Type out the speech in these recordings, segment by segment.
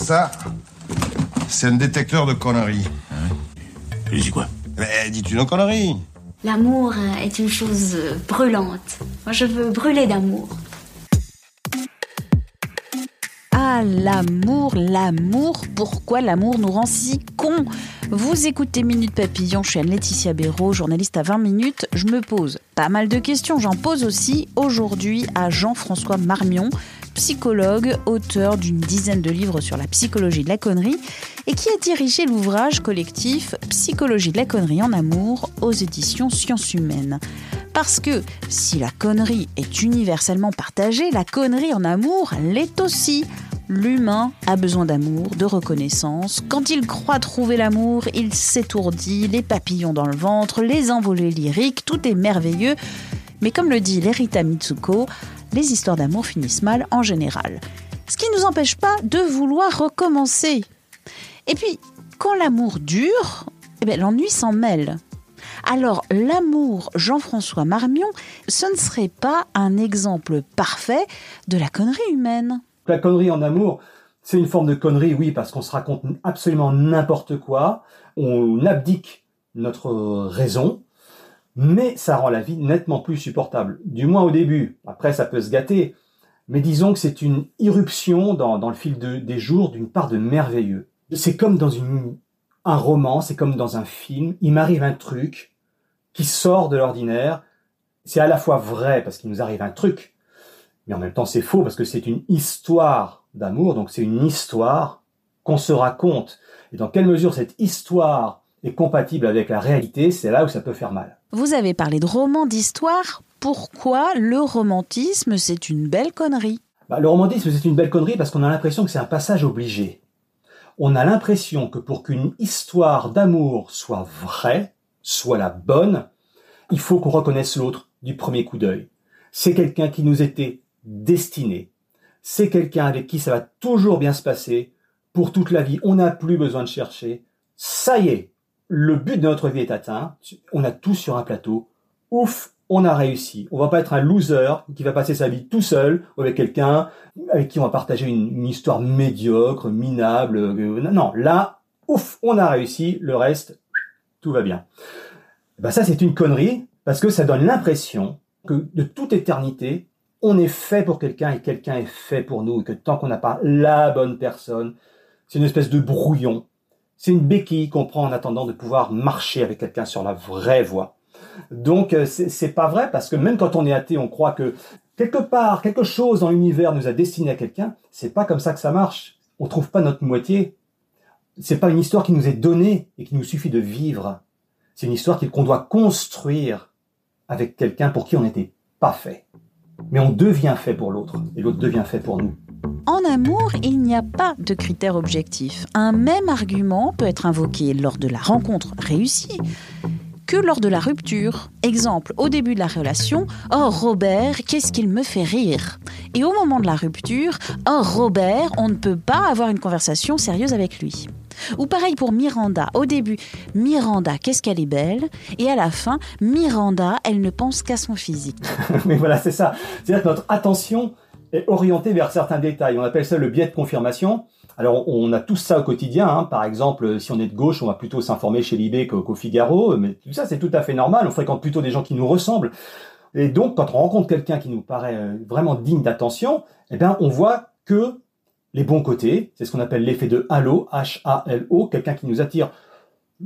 Ça, c'est un détecteur de conneries. Je dis quoi? Mais dis-tu nos conneries L'amour est une chose brûlante. Moi, je veux brûler d'amour. L'amour, l'amour, pourquoi l'amour nous rend si cons? Vous écoutez Minute Papillon, je suis Anne-Laetitia Béraud, journaliste à 20 minutes. Je me pose pas mal de questions, j'en pose aussi aujourd'hui à Jean-François Marmion, psychologue, auteur d'une dizaine de livres sur la psychologie de la connerie et qui a dirigé l'ouvrage collectif Psychologie de la connerie en amour aux éditions Sciences Humaines. Parce que si la connerie est universellement partagée, la connerie en amour l'est aussi. L'humain a besoin d'amour, de reconnaissance. Quand il croit trouver l'amour, il s'étourdit, les papillons dans le ventre, les envolées lyriques, tout est merveilleux. Mais comme le dit Lerita Mitsuko, les histoires d'amour finissent mal en général. Ce qui ne nous empêche pas de vouloir recommencer. Et puis, quand l'amour dure, eh ben, l'ennui s'en mêle. Alors, l'amour Jean-François Marmion, ce ne serait pas un exemple parfait de la connerie humaine. La connerie en amour, c'est une forme de connerie, oui, parce qu'on se raconte absolument n'importe quoi, on abdique notre raison, mais ça rend la vie nettement plus supportable. Du moins au début. Après, ça peut se gâter. Mais disons que c'est une irruption dans, le fil de- des jours d'une part de merveilleux. C'est comme dans une, un roman, c'est comme dans un film. Il m'arrive un truc qui sort de l'ordinaire. C'est à la fois vrai parce qu'il nous arrive un truc, mais en même temps c'est faux parce que c'est une histoire d'amour, donc c'est une histoire qu'on se raconte. Et dans quelle mesure cette histoire est compatible avec la réalité, c'est là où ça peut faire mal. Vous avez parlé de roman d'histoire. Pourquoi le romantisme, c'est une belle connerie? Bah, le romantisme, c'est une belle connerie parce qu'on a l'impression que c'est un passage obligé. On a l'impression que pour qu'une histoire d'amour soit vraie, soit la bonne, il faut qu'on reconnaisse l'autre du premier coup d'œil. C'est quelqu'un qui nous était destiné. C'est quelqu'un avec qui ça va toujours bien se passer pour toute la vie. On n'a plus besoin de chercher. Ça y est, le but de notre vie est atteint. On a tout sur un plateau. Ouf, on a réussi. On va pas être un loser qui va passer sa vie tout seul avec quelqu'un avec qui on va partager une, une histoire médiocre, minable. euh, non, là, ouf, on a réussi. Le reste, tout va bien. Ben ça, c'est une connerie parce que ça donne l'impression que de toute éternité, on est fait pour quelqu'un et quelqu'un est fait pour nous et que tant qu'on n'a pas la bonne personne, c'est une espèce de brouillon. C'est une béquille qu'on prend en attendant de pouvoir marcher avec quelqu'un sur la vraie voie. Donc euh, c'est pas vrai parce que même quand on est athée, on croit que quelque part, quelque chose dans l'univers nous a destiné à quelqu'un. C'est pas comme ça que ça marche. On trouve pas notre moitié. C'est pas une histoire qui nous est donnée et qu'il nous suffit de vivre. C'est une histoire qu'on doit construire avec quelqu'un pour qui on n'était pas fait. Mais on devient fait pour l'autre et l'autre devient fait pour nous. En amour, il n'y a pas de critère objectif. Un même argument peut être invoqué lors de la rencontre réussie que lors de la rupture. Exemple, au début de la relation, Oh Robert, qu'est-ce qu'il me fait rire Et au moment de la rupture, Oh Robert, on ne peut pas avoir une conversation sérieuse avec lui. Ou pareil pour Miranda. Au début, Miranda, qu'est-ce qu'elle est belle Et à la fin, Miranda, elle ne pense qu'à son physique. Mais voilà, c'est ça. C'est-à-dire que notre attention est orientée vers certains détails. On appelle ça le biais de confirmation. Alors, on a tous ça au quotidien. hein. Par exemple, si on est de gauche, on va plutôt s'informer chez Libé qu'au Figaro. Mais tout ça, c'est tout à fait normal. On fréquente plutôt des gens qui nous ressemblent. Et donc, quand on rencontre quelqu'un qui nous paraît euh, vraiment digne d'attention, eh bien, on voit que les bons côtés, c'est ce qu'on appelle l'effet de halo, H-A-L-O, quelqu'un qui nous attire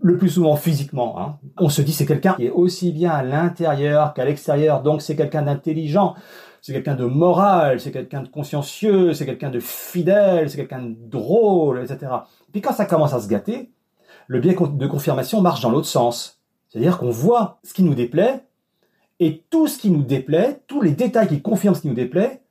le plus souvent physiquement. hein. On se dit c'est quelqu'un qui est aussi bien à l'intérieur qu'à l'extérieur, donc c'est quelqu'un d'intelligent, c'est quelqu'un de moral, c'est quelqu'un de consciencieux, c'est quelqu'un de fidèle, c'est quelqu'un de drôle, etc. Puis quand ça commence à se gâter, le biais de confirmation marche dans l'autre sens. C'est-à-dire qu'on voit ce qui nous déplaît, et tout ce qui nous déplaît, tous les détails qui confirment ce qui nous déplaît,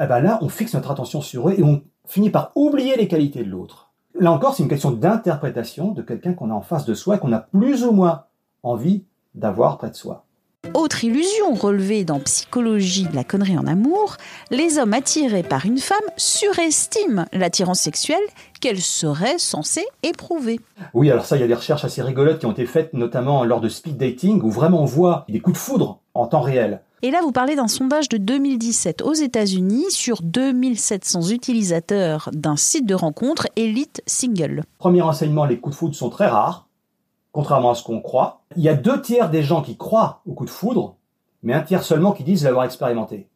eh ben là, on fixe notre attention sur eux et on finit par oublier les qualités de l'autre. Là encore, c'est une question d'interprétation de quelqu'un qu'on a en face de soi et qu'on a plus ou moins envie d'avoir près de soi. Autre illusion relevée dans Psychologie de la connerie en amour, les hommes attirés par une femme surestiment l'attirance sexuelle qu'elle serait censée éprouver. Oui, alors ça, il y a des recherches assez rigolotes qui ont été faites, notamment lors de speed dating, où vraiment on voit des coups de foudre en temps réel. Et là, vous parlez d'un sondage de 2017 aux États-Unis sur 2700 utilisateurs d'un site de rencontre Elite Single. Premier enseignement, les coups de foudre sont très rares contrairement à ce qu'on croit. Il y a deux tiers des gens qui croient au coup de foudre, mais un tiers seulement qui disent l'avoir expérimenté.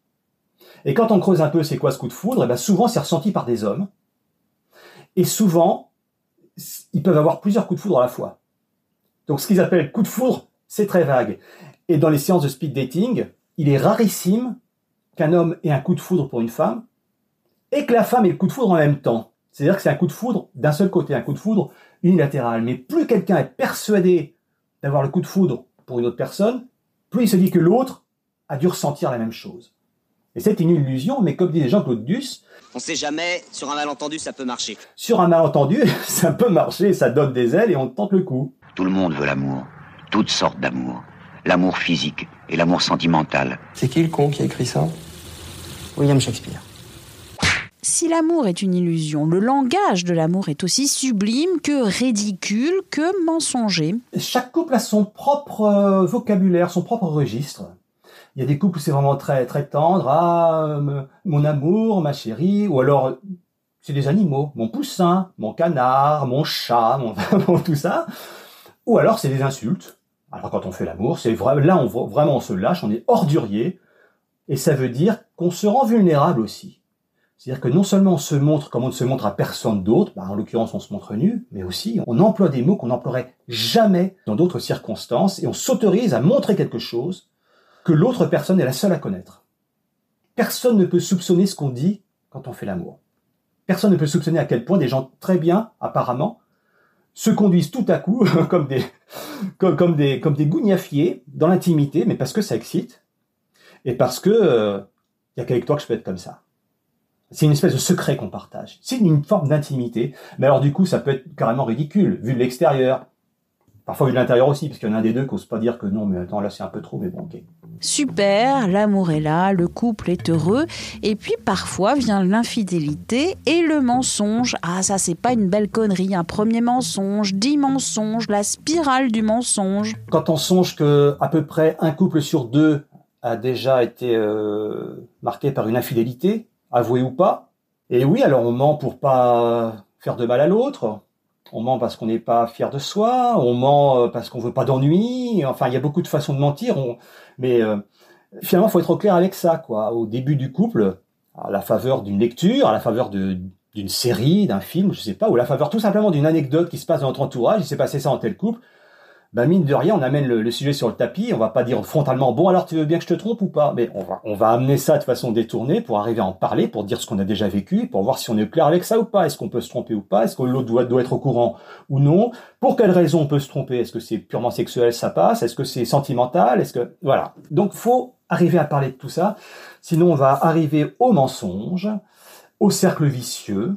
Et quand on creuse un peu c'est quoi ce coup de foudre, et eh bien souvent c'est ressenti par des hommes. Et souvent, ils peuvent avoir plusieurs coups de foudre à la fois. Donc ce qu'ils appellent coup de foudre, c'est très vague. Et dans les séances de speed dating, il est rarissime qu'un homme ait un coup de foudre pour une femme et que la femme ait le coup de foudre en même temps. C'est-à-dire que c'est un coup de foudre d'un seul côté, un coup de foudre unilatéral. Mais plus quelqu'un est persuadé d'avoir le coup de foudre pour une autre personne, plus il se dit que l'autre a dû ressentir la même chose. Et c'est une illusion, mais comme dit Jean-Claude Duss, on sait jamais, sur un malentendu, ça peut marcher. Sur un malentendu, ça peut marcher, ça donne des ailes et on tente le coup. Tout le monde veut l'amour, toutes sortes d'amour. L'amour physique et l'amour sentimental. C'est qui le con qui a écrit ça? William Shakespeare. Si l'amour est une illusion, le langage de l'amour est aussi sublime que ridicule que mensonger. Chaque couple a son propre euh, vocabulaire, son propre registre. Il y a des couples où c'est vraiment très très tendre, ah euh, mon amour, ma chérie, ou alors c'est des animaux, mon poussin, mon canard, mon chat, mon tout ça. Ou alors c'est des insultes. Alors quand on fait l'amour, c'est vrai, là on vraiment on se lâche, on est ordurier, et ça veut dire qu'on se rend vulnérable aussi. C'est-à-dire que non seulement on se montre comme on ne se montre à personne d'autre, bah en l'occurrence on se montre nu, mais aussi on emploie des mots qu'on n'emploierait jamais dans d'autres circonstances et on s'autorise à montrer quelque chose que l'autre personne est la seule à connaître. Personne ne peut soupçonner ce qu'on dit quand on fait l'amour. Personne ne peut soupçonner à quel point des gens très bien, apparemment, se conduisent tout à coup comme des, comme, des, comme des gougnafiers dans l'intimité, mais parce que ça excite et parce que il euh, a qu'avec toi que je peux être comme ça. C'est une espèce de secret qu'on partage. C'est une forme d'intimité. Mais alors du coup, ça peut être carrément ridicule, vu de l'extérieur. Parfois vu de l'intérieur aussi, parce qu'il y en a un des deux qui n'ose pas dire que non, mais attends, là c'est un peu trop, mais bon, ok. Super, l'amour est là, le couple est heureux, et puis parfois vient l'infidélité et le mensonge. Ah, ça c'est pas une belle connerie, un premier mensonge, dix mensonges, la spirale du mensonge. Quand on songe que à peu près un couple sur deux a déjà été euh, marqué par une infidélité, avoué ou pas. Et oui, alors on ment pour pas faire de mal à l'autre. On ment parce qu'on n'est pas fier de soi. On ment euh, parce qu'on veut pas d'ennui. Enfin, il y a beaucoup de façons de mentir. Mais euh, finalement, faut être clair avec ça, quoi. Au début du couple, à la faveur d'une lecture, à la faveur d'une série, d'un film, je sais pas, ou à la faveur tout simplement d'une anecdote qui se passe dans notre entourage. Il s'est passé ça en tel couple ben mine de rien, on amène le, sujet sur le tapis. On va pas dire frontalement, bon alors tu veux bien que je te trompe ou pas, mais on va, amener ça de façon détournée pour arriver à en parler, pour dire ce qu'on a déjà vécu, pour voir si on est clair avec ça ou pas. Est-ce qu'on peut se tromper ou pas? Est-ce que l'autre doit, doit être au courant ou non? Pour quelle raison on peut se tromper? Est-ce que c'est purement sexuel, ça passe? Est-ce que c'est sentimental? Est-ce que voilà. Donc faut arriver à parler de tout ça. Sinon, on va arriver au mensonge, au cercle vicieux,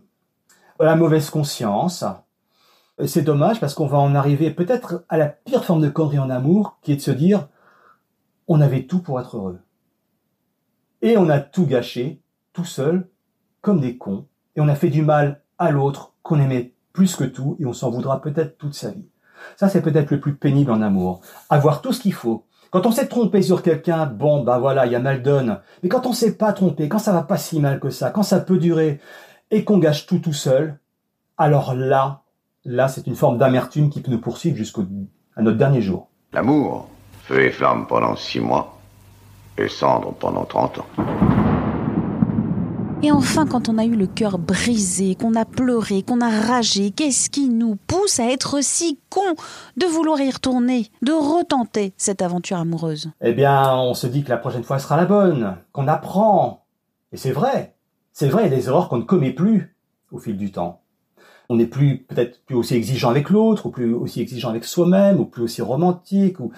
à la mauvaise conscience, c'est dommage parce qu'on va en arriver peut-être à la pire forme de connerie en amour, qui est de se dire on avait tout pour être heureux. Et on a tout gâché, tout seul, comme des cons, et on a fait du mal à l'autre qu'on aimait plus que tout, et on s'en voudra peut-être toute sa vie. Ça, c'est peut-être le plus pénible en amour. Avoir tout ce qu'il faut. Quand on s'est trompé sur quelqu'un, bon, bah voilà, il y a mal donne. Mais quand on s'est pas trompé, quand ça va pas si mal que ça, quand ça peut durer, et qu'on gâche tout tout seul, alors là, Là, c'est une forme d'amertume qui peut nous poursuivre jusqu'à notre dernier jour. L'amour, feu et flamme pendant six mois, et cendre pendant trente ans. Et enfin, quand on a eu le cœur brisé, qu'on a pleuré, qu'on a ragé, qu'est-ce qui nous pousse à être si con de vouloir y retourner, de retenter cette aventure amoureuse? Eh bien, on se dit que la prochaine fois sera la bonne, qu'on apprend. Et c'est vrai. C'est vrai, il y a des erreurs qu'on ne commet plus au fil du temps on n'est plus peut-être plus aussi exigeant avec l'autre, ou plus aussi exigeant avec soi-même, ou plus aussi romantique. Ou...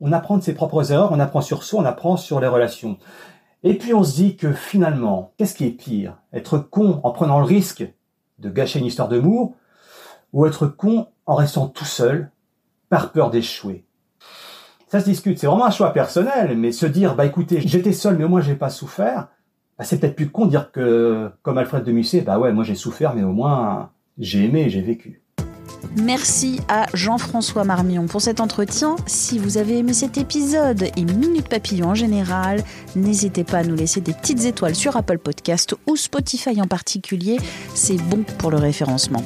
On apprend de ses propres erreurs, on apprend sur soi, on apprend sur les relations. Et puis on se dit que finalement, qu'est-ce qui est pire? Être con en prenant le risque de gâcher une histoire d'amour ou être con en restant tout seul par peur d'échouer? Ça se discute, c'est vraiment un choix personnel, mais se dire, bah écoutez, j'étais seul mais au moins j'ai pas souffert, bah, c'est peut-être plus con de dire que, comme Alfred de Musset, bah ouais, moi j'ai souffert mais au moins j'ai aimé et j'ai vécu. Merci à Jean-François Marmion pour cet entretien. Si vous avez aimé cet épisode et Minute Papillon en général, n'hésitez pas à nous laisser des petites étoiles sur Apple Podcast ou Spotify en particulier. C'est bon pour le référencement.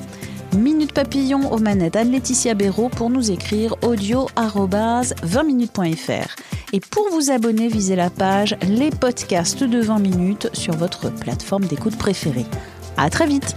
Minute Papillon aux manettes Anne-Laetitia Béraud pour nous écrire audio 20minutes.fr. Et pour vous abonner, visez la page Les podcasts de 20 minutes sur votre plateforme d'écoute préférée. À très vite!